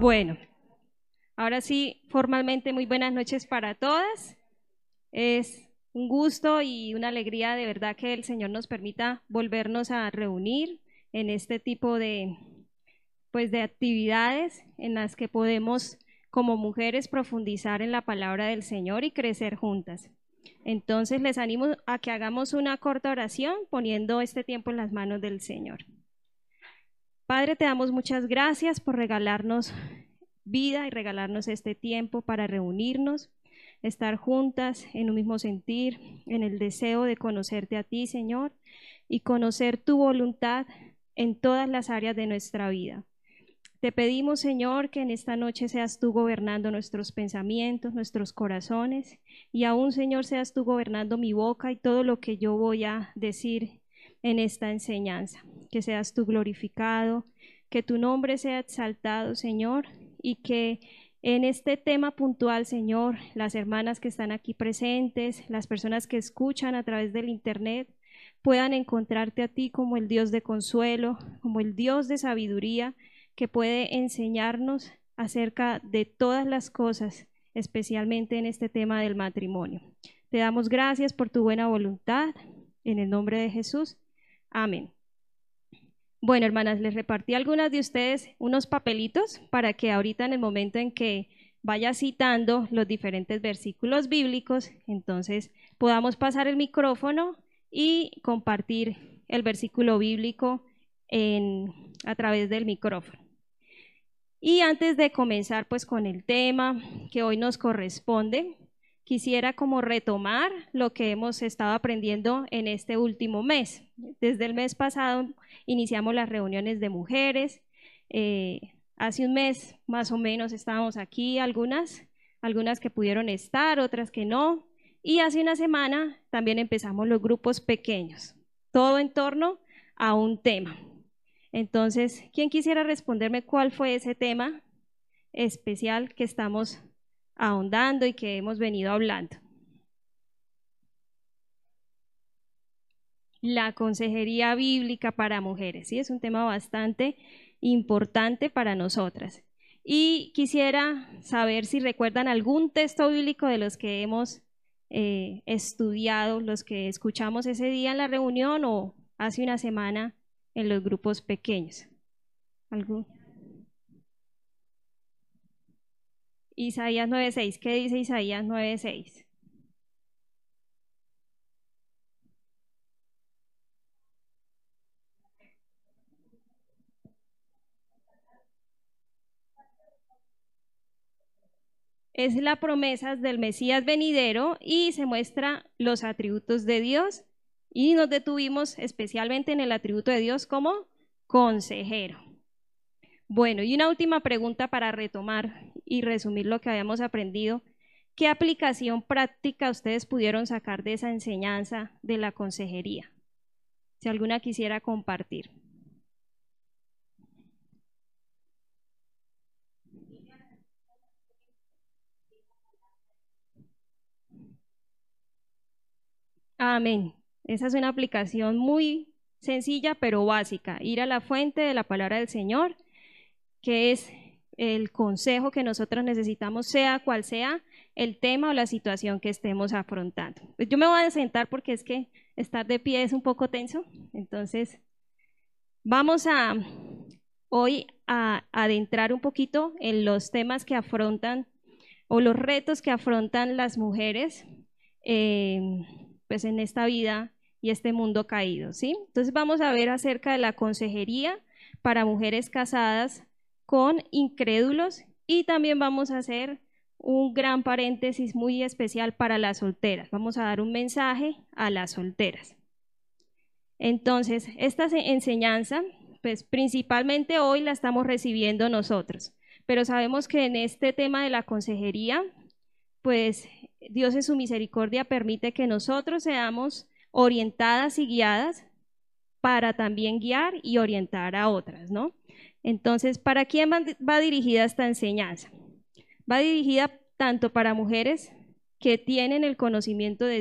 Bueno, ahora sí, formalmente muy buenas noches para todas. Es un gusto y una alegría de verdad que el Señor nos permita volvernos a reunir en este tipo de, pues, de actividades en las que podemos como mujeres profundizar en la palabra del Señor y crecer juntas. Entonces les animo a que hagamos una corta oración poniendo este tiempo en las manos del Señor. Padre, te damos muchas gracias por regalarnos vida y regalarnos este tiempo para reunirnos, estar juntas en un mismo sentir, en el deseo de conocerte a ti, Señor, y conocer tu voluntad en todas las áreas de nuestra vida. Te pedimos, Señor, que en esta noche seas tú gobernando nuestros pensamientos, nuestros corazones, y aún, Señor, seas tú gobernando mi boca y todo lo que yo voy a decir en esta enseñanza. Que seas tú glorificado, que tu nombre sea exaltado, Señor, y que en este tema puntual, Señor, las hermanas que están aquí presentes, las personas que escuchan a través del Internet, puedan encontrarte a ti como el Dios de consuelo, como el Dios de sabiduría, que puede enseñarnos acerca de todas las cosas, especialmente en este tema del matrimonio. Te damos gracias por tu buena voluntad. En el nombre de Jesús. Amén. Bueno, hermanas, les repartí a algunas de ustedes unos papelitos para que ahorita en el momento en que vaya citando los diferentes versículos bíblicos, entonces podamos pasar el micrófono y compartir el versículo bíblico a través del micrófono. Y antes de comenzar pues con el tema que hoy nos corresponde, quisiera como retomar lo que hemos estado aprendiendo en este último mes. Desde el mes pasado iniciamos las reuniones de mujeres. Eh, hace un mes más o menos estábamos aquí algunas, algunas que pudieron estar, otras que no. Y hace una semana también empezamos los grupos pequeños, todo en torno a un tema. Entonces, ¿quién quisiera responderme cuál fue ese tema especial que estamos ahondando y que hemos venido hablando? La consejería bíblica para mujeres, sí, es un tema bastante importante para nosotras. Y quisiera saber si recuerdan algún texto bíblico de los que hemos eh, estudiado, los que escuchamos ese día en la reunión o hace una semana en los grupos pequeños. ¿Algo? Isaías 9.6. ¿Qué dice Isaías 9.6? es la promesa del Mesías venidero y se muestra los atributos de Dios y nos detuvimos especialmente en el atributo de Dios como consejero. Bueno, y una última pregunta para retomar y resumir lo que habíamos aprendido. ¿Qué aplicación práctica ustedes pudieron sacar de esa enseñanza de la consejería? Si alguna quisiera compartir. Amén. Esa es una aplicación muy sencilla pero básica. Ir a la fuente de la palabra del Señor, que es el consejo que nosotros necesitamos, sea cual sea el tema o la situación que estemos afrontando. Pues yo me voy a sentar porque es que estar de pie es un poco tenso. Entonces, vamos a hoy a adentrar un poquito en los temas que afrontan o los retos que afrontan las mujeres eh, pues en esta vida y este mundo caído, ¿sí? Entonces vamos a ver acerca de la consejería para mujeres casadas con incrédulos y también vamos a hacer un gran paréntesis muy especial para las solteras. Vamos a dar un mensaje a las solteras. Entonces, esta enseñanza, pues principalmente hoy la estamos recibiendo nosotros, pero sabemos que en este tema de la consejería, pues Dios en su misericordia permite que nosotros seamos orientadas y guiadas para también guiar y orientar a otras, ¿no? Entonces, ¿para quién va dirigida esta enseñanza? Va dirigida tanto para mujeres que tienen el conocimiento de,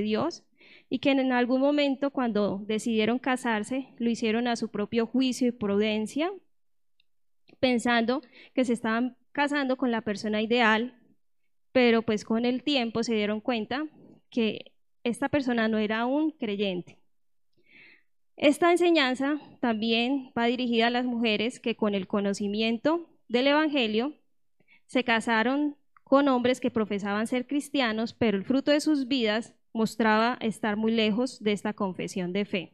Dios y que en algún momento cuando decidieron casarse lo hicieron a su propio juicio y prudencia, pensando que se estaban casando con la persona ideal, pero pues con el tiempo se dieron cuenta que esta persona no era un creyente. Esta enseñanza también va dirigida a las mujeres que con el conocimiento del Evangelio se casaron con hombres que profesaban ser cristianos, pero el fruto de sus vidas mostraba estar muy lejos de esta confesión de fe.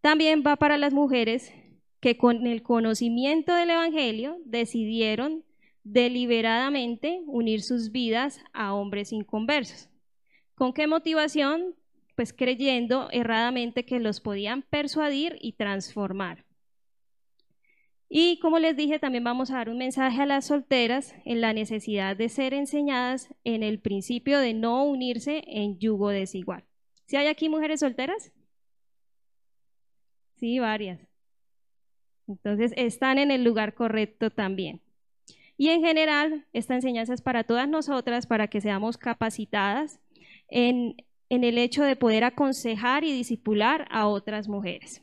También va para las mujeres que con el conocimiento del Evangelio decidieron deliberadamente unir sus vidas a hombres inconversos. ¿Con qué motivación? Pues creyendo erradamente que los podían persuadir y transformar. Y como les dije, también vamos a dar un mensaje a las solteras en la necesidad de ser enseñadas en el principio de no unirse en yugo desigual. ¿Si hay aquí mujeres solteras? Sí, varias. Entonces, están en el lugar correcto también. Y en general, esta enseñanza es para todas nosotras, para que seamos capacitadas en, el hecho de poder aconsejar y disipular a otras mujeres.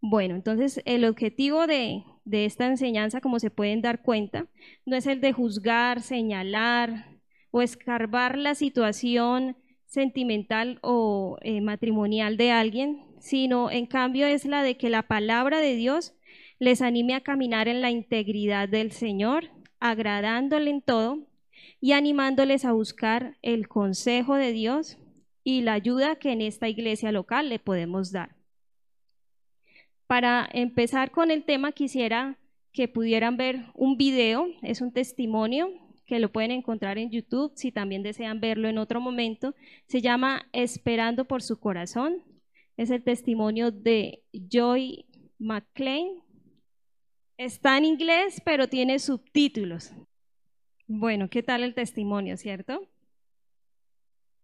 Bueno, entonces el objetivo de, de, esta enseñanza, como se pueden dar cuenta, no es el de juzgar, señalar o escarbar la situación sentimental o eh, matrimonial de alguien, sino en cambio es la de que la palabra de Dios les anime a caminar en la integridad del Señor, agradándole en todo y animándoles a buscar el consejo de Dios y la ayuda que en esta iglesia local le podemos dar. Para empezar con el tema, quisiera que pudieran ver un video, es un testimonio que lo pueden encontrar en YouTube si también desean verlo en otro momento. Se llama Esperando por su corazón. Es el testimonio de Joy McLean. Está en inglés, pero tiene subtítulos. Bueno, ¿qué tal el testimonio, cierto?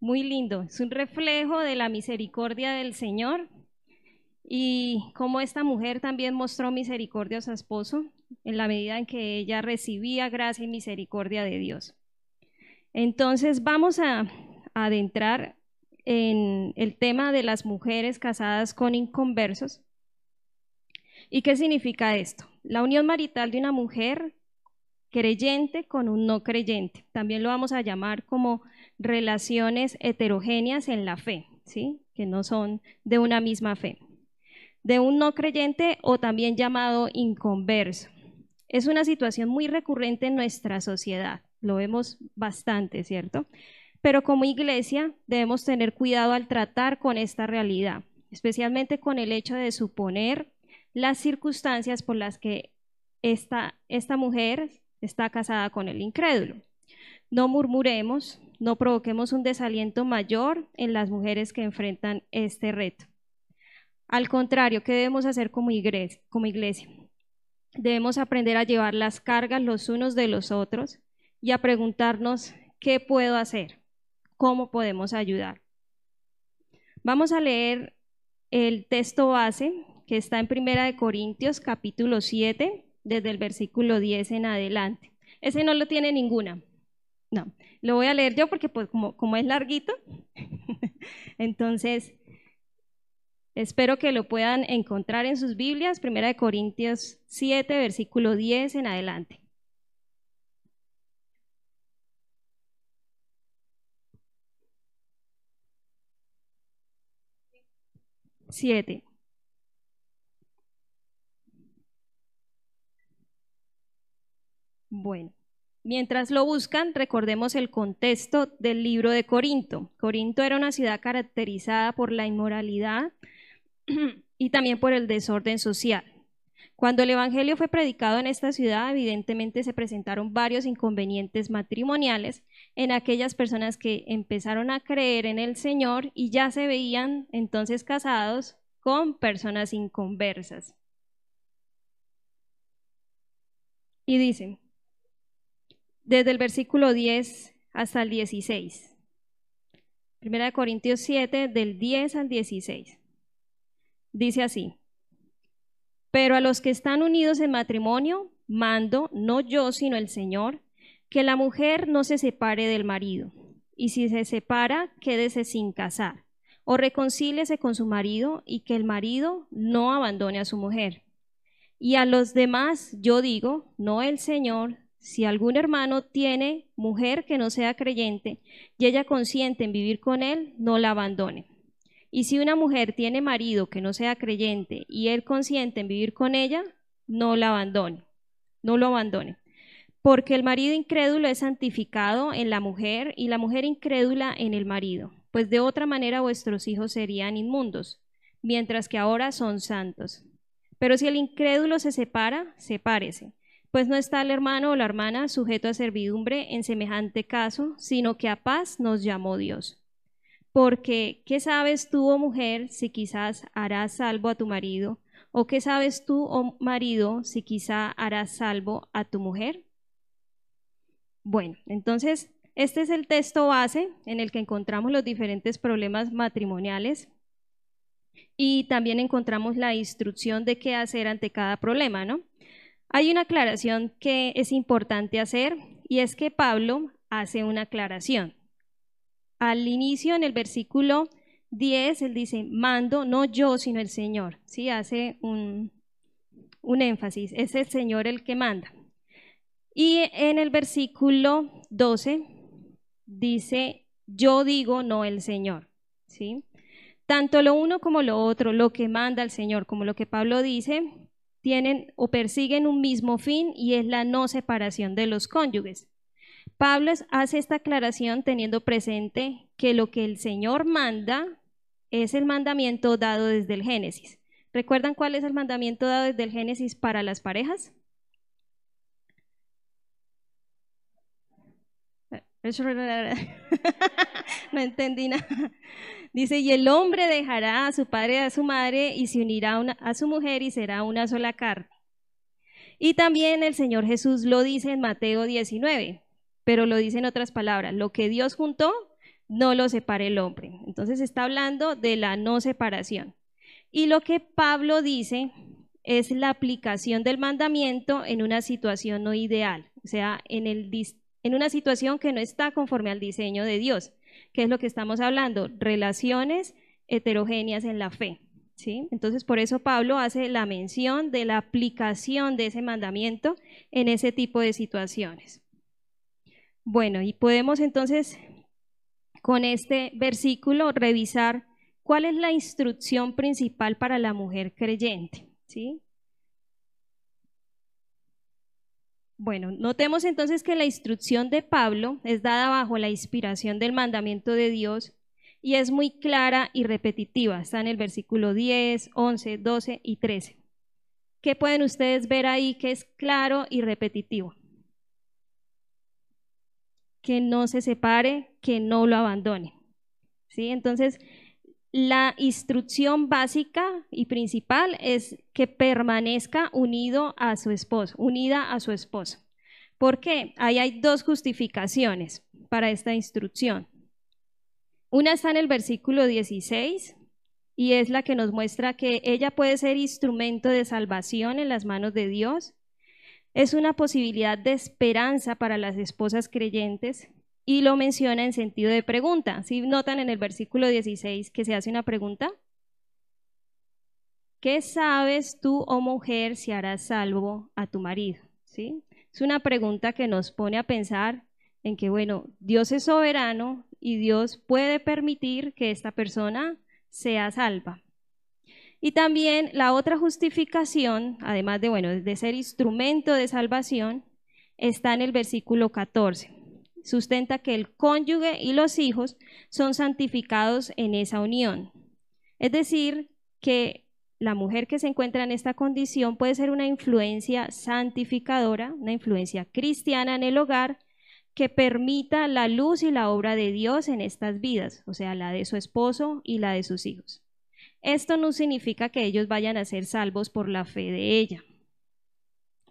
Muy lindo, es un reflejo de la misericordia del Señor y cómo esta mujer también mostró misericordia a su esposo en la medida en que ella recibía gracia y misericordia de Dios. Entonces vamos a, adentrar en el tema de las mujeres casadas con inconversos. ¿Y qué significa esto? La unión marital de una mujer creyente con un no creyente. También lo vamos a llamar como relaciones heterogéneas en la fe, ¿sí? que no son de una misma fe. De un no creyente o también llamado inconverso. Es una situación muy recurrente en nuestra sociedad, lo vemos bastante, ¿cierto? Pero como iglesia debemos tener cuidado al tratar con esta realidad, especialmente con el hecho de suponer las circunstancias por las que esta, esta mujer está casada con el incrédulo. No murmuremos, no provoquemos un desaliento mayor en las mujeres que enfrentan este reto. Al contrario, ¿qué debemos hacer como iglesia? Debemos aprender a llevar las cargas los unos de los otros y a preguntarnos, ¿qué puedo hacer? ¿Cómo podemos ayudar? Vamos a leer el texto base que está en Primera de Corintios capítulo 7, desde el versículo 10 en adelante. Ese no lo tiene ninguna. No, lo voy a leer yo porque pues, como, es larguito, entonces espero que lo puedan encontrar en sus Biblias, Primera de Corintios 7, versículo 10 en adelante. Siete. Bueno, mientras lo buscan, recordemos el contexto del libro de Corinto. Corinto era una ciudad caracterizada por la inmoralidad y también por el desorden social. Cuando el Evangelio fue predicado en esta ciudad, evidentemente se presentaron varios inconvenientes matrimoniales en aquellas personas que empezaron a creer en el Señor y ya se veían entonces casados con personas inconversas. Y dicen, desde el versículo 10 hasta el 16. Primera de Corintios 7, del 10 al 16. Dice así, pero a los que están unidos en matrimonio, mando, no yo, sino el Señor, que la mujer no se separe del marido, y si se separa, quédese sin casar, o reconcíliese con su marido, y que el marido no abandone a su mujer. Y a los demás yo digo, no el Señor, si algún hermano tiene mujer que no sea creyente y ella consiente en vivir con él, no la abandone. Y si una mujer tiene marido que no sea creyente y él consiente en vivir con ella, no la abandone, no lo abandone. Porque el marido incrédulo es santificado en la mujer y la mujer incrédula en el marido, pues de otra manera vuestros hijos serían inmundos, mientras que ahora son santos. Pero si el incrédulo se separa, sepárese pues no está el hermano o la hermana sujeto a servidumbre en semejante caso, sino que a paz nos llamó Dios. Porque, ¿qué sabes tú, oh mujer, si quizás harás salvo a tu marido? ¿O qué sabes tú, oh marido, si quizá harás salvo a tu mujer? Bueno, entonces, este es el texto base en el que encontramos los diferentes problemas matrimoniales y también encontramos la instrucción de qué hacer ante cada problema, ¿no? Hay una aclaración que es importante hacer y es que Pablo hace una aclaración. Al inicio, en el versículo 10, él dice, mando no yo, sino el Señor. Sí, hace un, un énfasis, es el Señor el que manda. Y en el versículo 12 dice, yo digo, no el Señor. ¿Sí? Tanto lo uno como lo otro, lo que manda el Señor, como lo que Pablo dice, tienen o persiguen un mismo fin y es la no separación de los cónyuges. Pablo hace esta aclaración teniendo presente que lo que el Señor manda es el mandamiento dado desde el Génesis. ¿Recuerdan cuál es el mandamiento dado desde el Génesis para las parejas? no entendí nada. Dice, y el hombre dejará a su padre y a su madre y se unirá a su mujer y será una sola carne. Y también el Señor Jesús lo dice en Mateo 19, pero lo dice en otras palabras, lo que Dios juntó, no lo separe el hombre. Entonces está hablando de la no separación. Y lo que Pablo dice es la aplicación del mandamiento en una situación no ideal, o sea, en, el, en una situación que no está conforme al diseño de Dios. ¿Qué es lo que estamos hablando? Relaciones heterogéneas en la fe. ¿sí? Entonces, por eso Pablo hace la mención de la aplicación de ese mandamiento en ese tipo de situaciones. Bueno, y podemos entonces con este versículo revisar cuál es la instrucción principal para la mujer creyente. ¿sí? Bueno, notemos entonces que la instrucción de Pablo es dada bajo la inspiración del mandamiento de Dios y es muy clara y repetitiva. Está en el versículo 10, 11, 12 y 13. ¿Qué pueden ustedes ver ahí que es claro y repetitivo? Que no se separe, que no lo abandone. ¿Sí? Entonces, la instrucción básica y principal es que permanezca unido a su esposo, unida a su esposo. ¿Por qué? Ahí hay dos justificaciones para esta instrucción. Una está en el versículo 16 y es la que nos muestra que ella puede ser instrumento de salvación en las manos de Dios. Es una posibilidad de esperanza para las esposas creyentes y lo menciona en sentido de pregunta. Si notan en el versículo 16 que se hace una pregunta? ¿Qué sabes tú, oh mujer, si harás salvo a tu marido? ¿Sí? Es una pregunta que nos pone a pensar en que, bueno, Dios es soberano y Dios puede permitir que esta persona sea salva. Y también la otra justificación, además de, bueno, de ser instrumento de salvación, está en el versículo 14 sustenta que el cónyuge y los hijos son santificados en esa unión. Es decir, que la mujer que se encuentra en esta condición puede ser una influencia santificadora, una influencia cristiana en el hogar que permita la luz y la obra de Dios en estas vidas, o sea, la de su esposo y la de sus hijos. Esto no significa que ellos vayan a ser salvos por la fe de ella,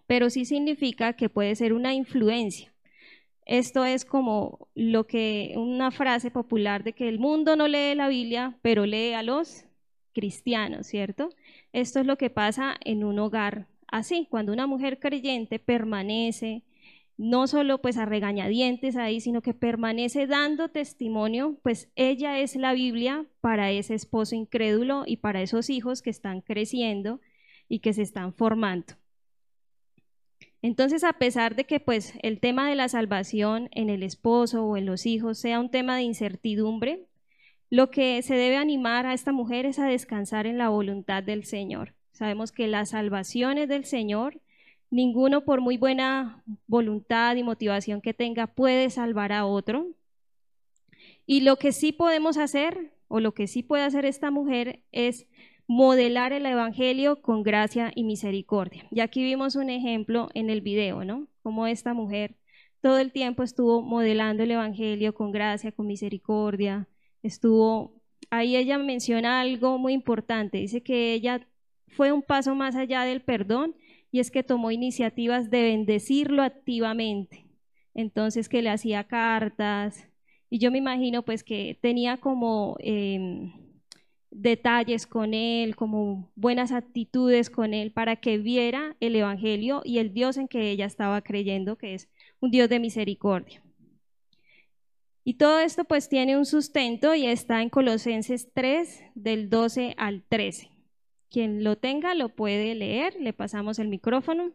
pero sí significa que puede ser una influencia esto es como lo que una frase popular de que el mundo no lee la Biblia, pero lee a los cristianos, ¿cierto? Esto es lo que pasa en un hogar así, cuando una mujer creyente permanece no solo pues a regañadientes ahí, sino que permanece dando testimonio, pues ella es la Biblia para ese esposo incrédulo y para esos hijos que están creciendo y que se están formando. Entonces, a pesar de que pues el tema de la salvación en el esposo o en los hijos sea un tema de incertidumbre, lo que se debe animar a esta mujer es a descansar en la voluntad del Señor. Sabemos que la salvación es del Señor Ninguno, por muy buena voluntad y motivación que tenga, puede salvar a otro. Y lo que sí podemos hacer, o lo que sí puede hacer esta mujer, es modelar el Evangelio con gracia y misericordia. Y aquí vimos un ejemplo en el video, ¿no? Como esta mujer todo el tiempo estuvo modelando el Evangelio con gracia, con misericordia, estuvo, ahí ella menciona algo muy importante, dice que ella fue un paso más allá del perdón y es que tomó iniciativas de bendecirlo activamente. Entonces que le hacía cartas y yo me imagino pues que tenía como em, detalles con él, como buenas actitudes con él para que viera el Evangelio y el Dios en que ella estaba creyendo, que es un Dios de misericordia. Y todo esto pues tiene un sustento y está en Colosenses 3 del 12 al 13. Quien lo tenga lo puede leer. Le pasamos el micrófono.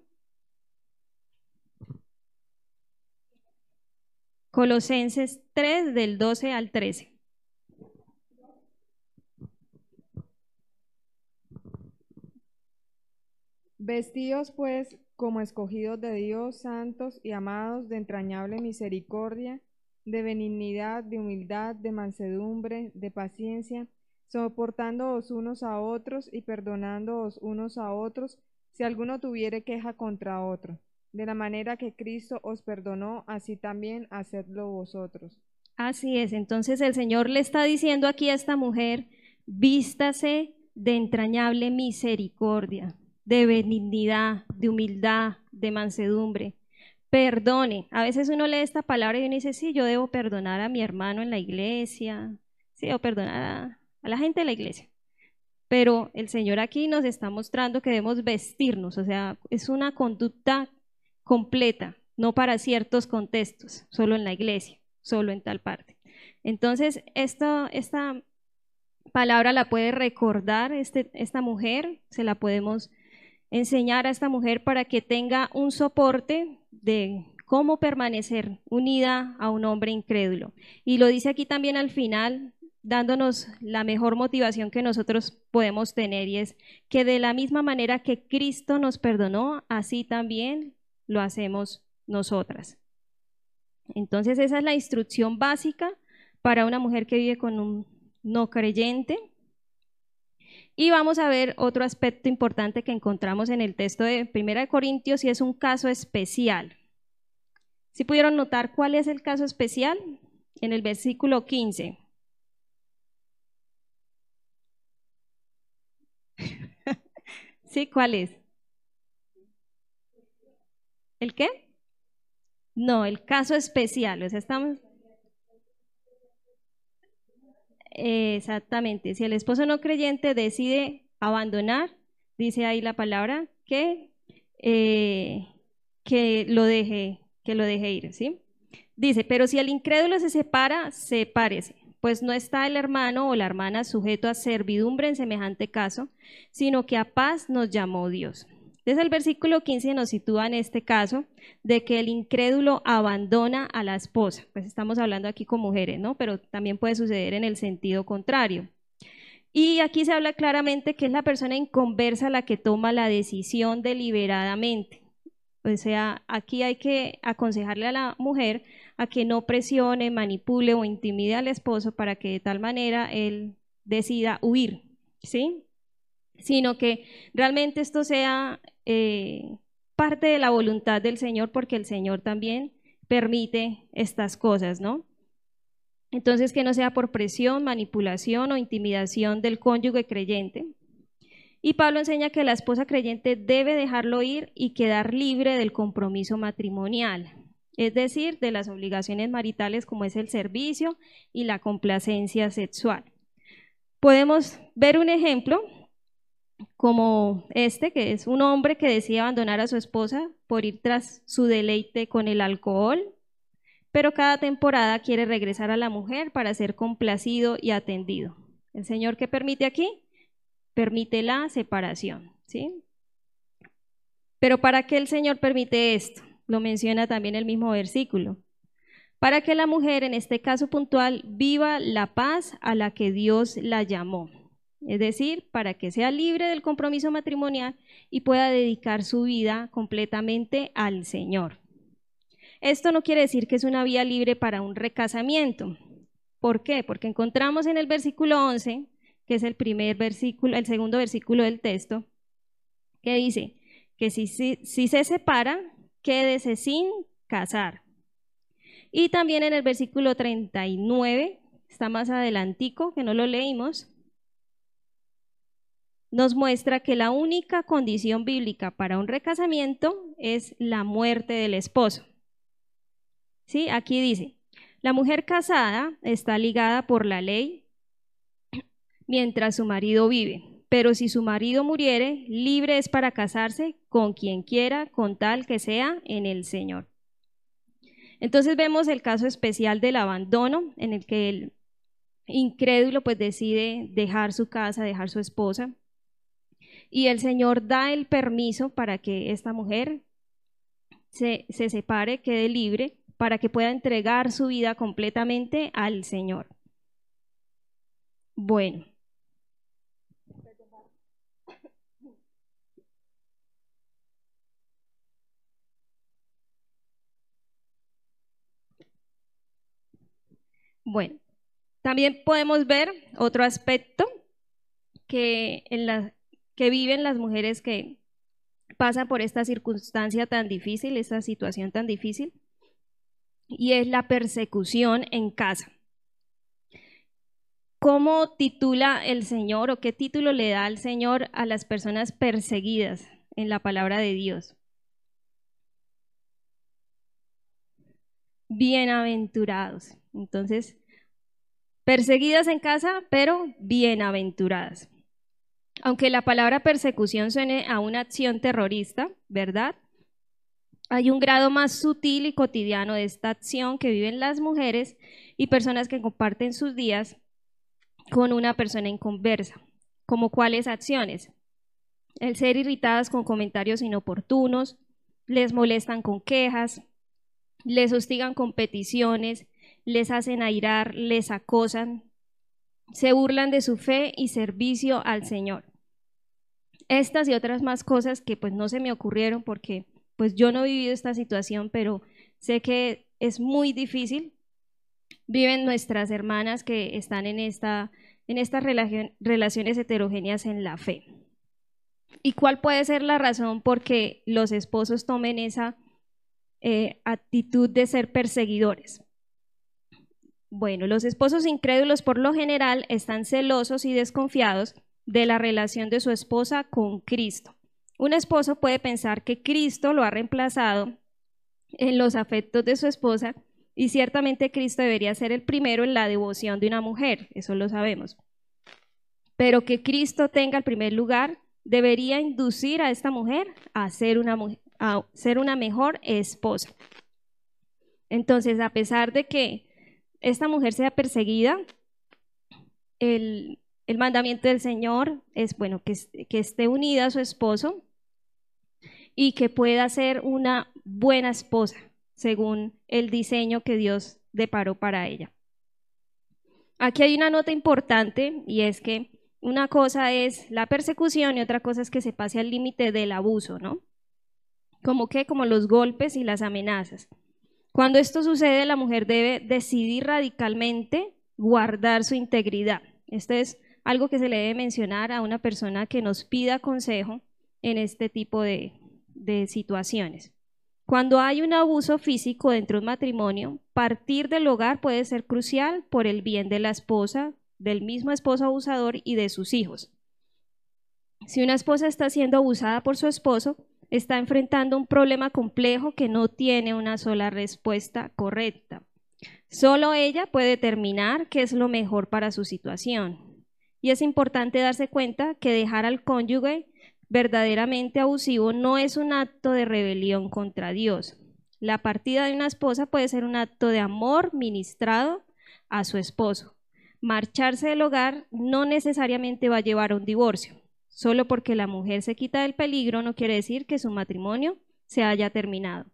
Colosenses 3 del 12 al 13. Vestidos pues como escogidos de Dios, santos y amados de entrañable misericordia, de benignidad, de humildad, de mansedumbre, de paciencia, soportándoos unos a otros y perdonándoos unos a otros, si alguno tuviere queja contra otro. De la manera que Cristo os perdonó, así también hacedlo vosotros. Así es, entonces el Señor le está diciendo aquí a esta mujer, vístase de entrañable misericordia, de benignidad, de humildad, de mansedumbre. Perdone. A veces uno lee esta palabra y uno dice, sí, yo debo perdonar a mi hermano en la iglesia, sí, o perdonar a, a la gente de la iglesia. Pero el Señor aquí nos está mostrando que debemos vestirnos, o sea, es una conducta completa, no para ciertos contextos, solo en la iglesia, solo en tal parte. Entonces, esta, esta palabra la puede recordar este, esta mujer, se la podemos enseñar a esta mujer para que tenga un soporte de cómo permanecer unida a un hombre incrédulo. Y lo dice aquí también al final dándonos la mejor motivación que nosotros podemos tener y es que de la misma manera que Cristo nos perdonó, así también lo hacemos nosotras. Entonces esa es la instrucción básica para una mujer que vive con un no creyente. Y vamos a ver otro aspecto importante que encontramos en el texto de 1 Corintios y es un caso especial. Si pudieron notar cuál es el caso especial? En el versículo 15. ¿Sí? ¿Cuál es? ¿El qué? No, el caso especial. O sea, estamos. Exactamente. Si el esposo no creyente decide abandonar, dice ahí la palabra que, eh, que lo deje, que lo deje ir, ¿sí? Dice, pero si el incrédulo se separa, sepárese pues no está el hermano o la hermana sujeto a servidumbre en semejante caso, sino que a paz nos llamó Dios. Desde el versículo 15 nos sitúa en este caso de que el incrédulo abandona a la esposa. Pues estamos hablando aquí con mujeres, ¿no? Pero también puede suceder en el sentido contrario. Y aquí se habla claramente que es la persona inconversa la que toma la decisión deliberadamente. O sea, aquí hay que aconsejarle a la mujer a que no presione, manipule o intimide al esposo para que de tal manera él decida huir, ¿sí? Sino que realmente esto sea eh, parte de la voluntad del Señor porque el Señor también permite estas cosas, ¿no? Entonces que no sea por presión, manipulación o intimidación del cónyuge creyente. Y Pablo enseña que la esposa creyente debe dejarlo ir y quedar libre del compromiso matrimonial es decir, de las obligaciones maritales como es el servicio y la complacencia sexual. Podemos ver un ejemplo como este, que es un hombre que decide abandonar a su esposa por ir tras su deleite con el alcohol, pero cada temporada quiere regresar a la mujer para ser complacido y atendido. El Señor que permite aquí, permite la separación, ¿sí? Pero ¿para qué el Señor permite esto? Lo menciona también el mismo versículo. Para que la mujer, en este caso puntual, viva la paz a la que Dios la llamó. Es decir, para que sea libre del compromiso matrimonial y pueda dedicar su vida completamente al Señor. Esto no quiere decir que es una vía libre para un recasamiento. ¿Por qué? Porque encontramos en el versículo 11, que es el primer versículo, el segundo versículo del texto, que dice que si, si se separa, quédese sin casar. Y también en el versículo 39, está más adelantico, que no lo leímos, nos muestra que la única condición bíblica para un recasamiento es la muerte del esposo. ¿Sí? Aquí dice, la mujer casada está ligada por la ley mientras su marido vive, pero si su marido muriere, libre es para casarse con quien quiera, con tal que sea en el Señor. Entonces vemos el caso especial del abandono, en el que el incrédulo pues decide dejar su casa, dejar su esposa, y el Señor da el permiso para que esta mujer se, se separe, quede libre, para que pueda entregar su vida completamente al Señor. Bueno. Bueno, también podemos ver otro aspecto que, en la, que viven las mujeres que pasan por esta circunstancia tan difícil, esta situación tan difícil, y es la persecución en casa. ¿Cómo titula el Señor o qué título le da el Señor a las personas perseguidas en la palabra de Dios? Bienaventurados. Entonces, perseguidas en casa, pero bienaventuradas. Aunque la palabra persecución suene a una acción terrorista, ¿verdad? Hay un grado más sutil y cotidiano de esta acción que viven las mujeres y personas que comparten sus días con una persona en conversa. ¿Como cuáles acciones? El ser irritadas con comentarios inoportunos, les molestan con quejas, les hostigan con peticiones, les hacen airar, les acosan, se burlan de su fe y servicio al Señor. Estas y otras más cosas que pues no se me ocurrieron porque pues yo no he vivido esta situación, pero sé que es muy difícil. Viven nuestras hermanas que están en, esta, en estas relaciones heterogéneas en la fe. ¿Y cuál puede ser la razón por que los esposos tomen esa eh, actitud de ser perseguidores? Bueno, los esposos incrédulos por lo general están celosos y desconfiados de la relación de su esposa con Cristo. Un esposo puede pensar que Cristo lo ha reemplazado en los afectos de su esposa y ciertamente Cristo debería ser el primero en la devoción de una mujer, eso lo sabemos. Pero que Cristo tenga el primer lugar debería inducir a esta mujer a ser una, a ser una mejor esposa. Entonces, a pesar de que esta mujer sea perseguida, el, mandamiento del Señor es, bueno, que, que esté unida a su esposo y que pueda ser una buena esposa, según el diseño que Dios deparó para ella. Aquí hay una nota importante y es que una cosa es la persecución y otra cosa es que se pase al límite del abuso, ¿no? Como que, como los golpes y las amenazas. Cuando esto sucede, la mujer debe decidir radicalmente guardar su integridad. Esto es algo que se le debe mencionar a una persona que nos pida consejo en este tipo de, situaciones. Cuando hay un abuso físico dentro de un matrimonio, partir del hogar puede ser crucial por el bien de la esposa, del mismo esposo abusador y de sus hijos. Si una esposa está siendo abusada por su esposo, está enfrentando un problema complejo que no tiene una sola respuesta correcta. Solo ella puede determinar qué es lo mejor para su situación. Y es importante darse cuenta que dejar al cónyuge verdaderamente abusivo no es un acto de rebelión contra Dios. La partida de una esposa puede ser un acto de amor ministrado a su esposo. Marcharse del hogar no necesariamente va a llevar a un divorcio. Solo porque la mujer se quita del peligro no quiere decir que su matrimonio se haya terminado.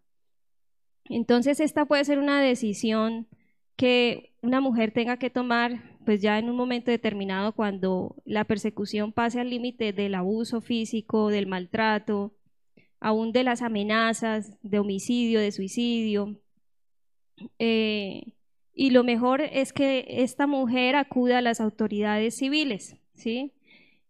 Entonces, esta puede ser una decisión que una mujer tenga que tomar, pues ya en un momento determinado, cuando la persecución pase al límite del abuso físico, del maltrato, aún de las amenazas de homicidio, de suicidio. Eh, y lo mejor es que esta mujer acuda a las autoridades civiles, ¿sí?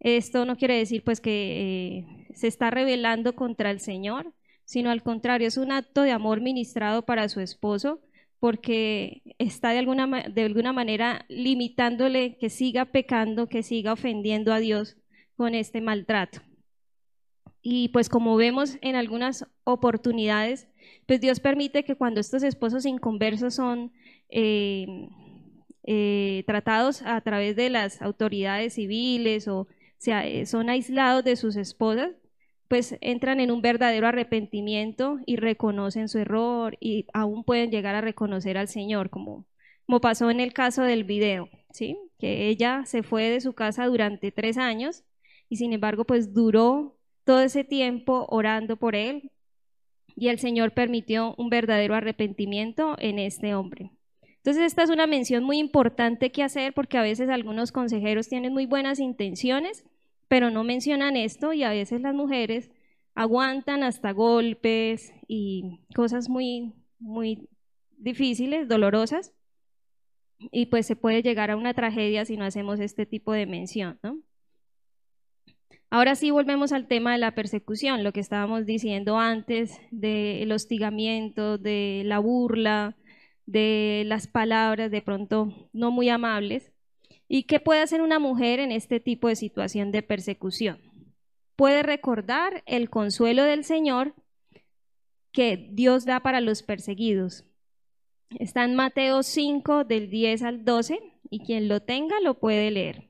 Esto no quiere decir pues que eh, se está rebelando contra el Señor, sino al contrario, es un acto de amor ministrado para su esposo, porque está de alguna, de alguna manera limitándole que siga pecando, que siga ofendiendo a Dios con este maltrato. Y pues como vemos en algunas oportunidades, pues Dios permite que cuando estos esposos inconversos son eh, eh, tratados a través de las autoridades civiles o sea, eh, son aislados de sus esposas, pues entran en un verdadero arrepentimiento y reconocen su error y aún pueden llegar a reconocer al Señor, como, como pasó en el caso del video, ¿sí? que ella se fue de su casa durante tres años y sin embargo pues duró todo ese tiempo orando por él y el Señor permitió un verdadero arrepentimiento en este hombre. Entonces esta es una mención muy importante que hacer porque a veces algunos consejeros tienen muy buenas intenciones, pero no mencionan esto y a veces las mujeres aguantan hasta golpes y cosas muy, muy difíciles, dolorosas, y pues se puede llegar a una tragedia si no hacemos este tipo de mención. Ahora sí volvemos al tema de la persecución, lo que estábamos diciendo antes del hostigamiento, de la burla, de las palabras de pronto no muy amables. ¿Y qué puede hacer una mujer en este tipo de situación de persecución? Puede recordar el consuelo del Señor que Dios da para los perseguidos. Está en Mateo 5 del 10 al 12 y quien lo tenga lo puede leer.